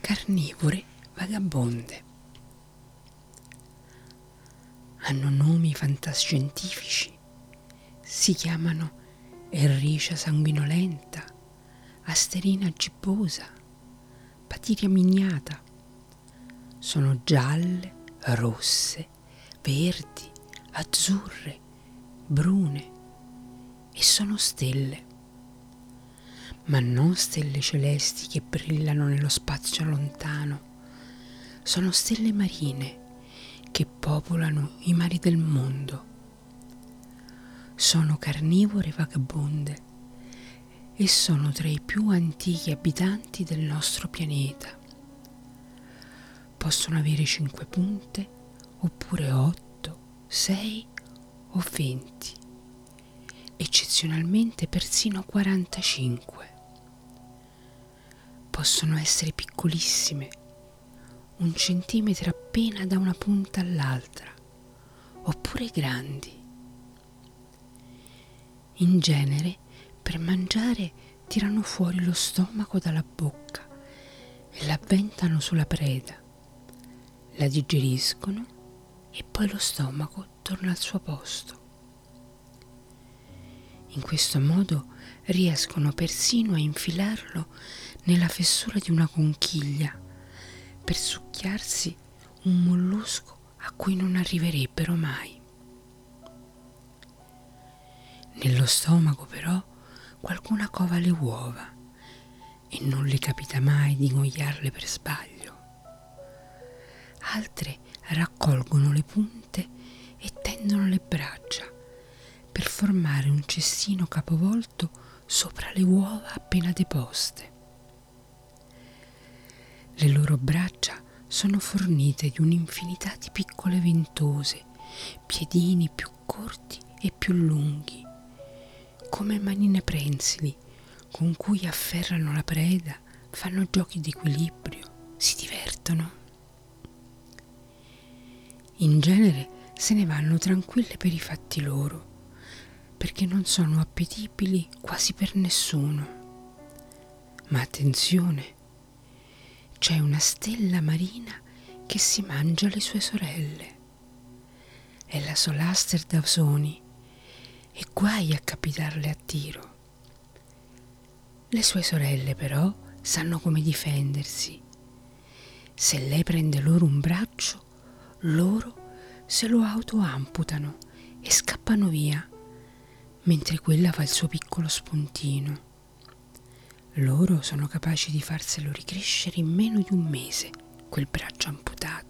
carnivore vagabonde. Hanno nomi fantascientifici, si chiamano Erricia sanguinolenta, Asterina gibbosa, Patiria miniata. Sono gialle, rosse, verdi, azzurre, brune e sono stelle ma non stelle celesti che brillano nello spazio lontano. Sono stelle marine che popolano i mari del mondo. Sono carnivore vagabonde e sono tra i più antichi abitanti del nostro pianeta. Possono avere cinque punte oppure otto, sei o venti, eccezionalmente persino 45 possono essere piccolissime, un centimetro appena da una punta all'altra, oppure grandi. In genere, per mangiare, tirano fuori lo stomaco dalla bocca e l'avventano sulla preda, la digeriscono e poi lo stomaco torna al suo posto. In questo modo riescono persino a infilarlo nella fessura di una conchiglia per succhiarsi un mollusco a cui non arriverebbero mai. Nello stomaco però qualcuna cova le uova e non le capita mai di ingoiarle per sbaglio. Altre raccolgono le punte e tendono le braccia per formare un cestino capovolto sopra le uova appena deposte. Le loro braccia sono fornite di un'infinità di piccole ventose, piedini più corti e più lunghi, come manine prensili con cui afferrano la preda, fanno giochi di equilibrio, si divertono. In genere se ne vanno tranquille per i fatti loro, perché non sono appetibili quasi per nessuno. Ma attenzione, c'è una stella marina che si mangia le sue sorelle. È la Solaster d'Ausoni e guai a capitarle a tiro. Le sue sorelle però sanno come difendersi. Se lei prende loro un braccio, loro se lo autoamputano e scappano via, mentre quella fa il suo piccolo spuntino. Loro sono capaci di farselo ricrescere in meno di un mese, quel braccio amputato.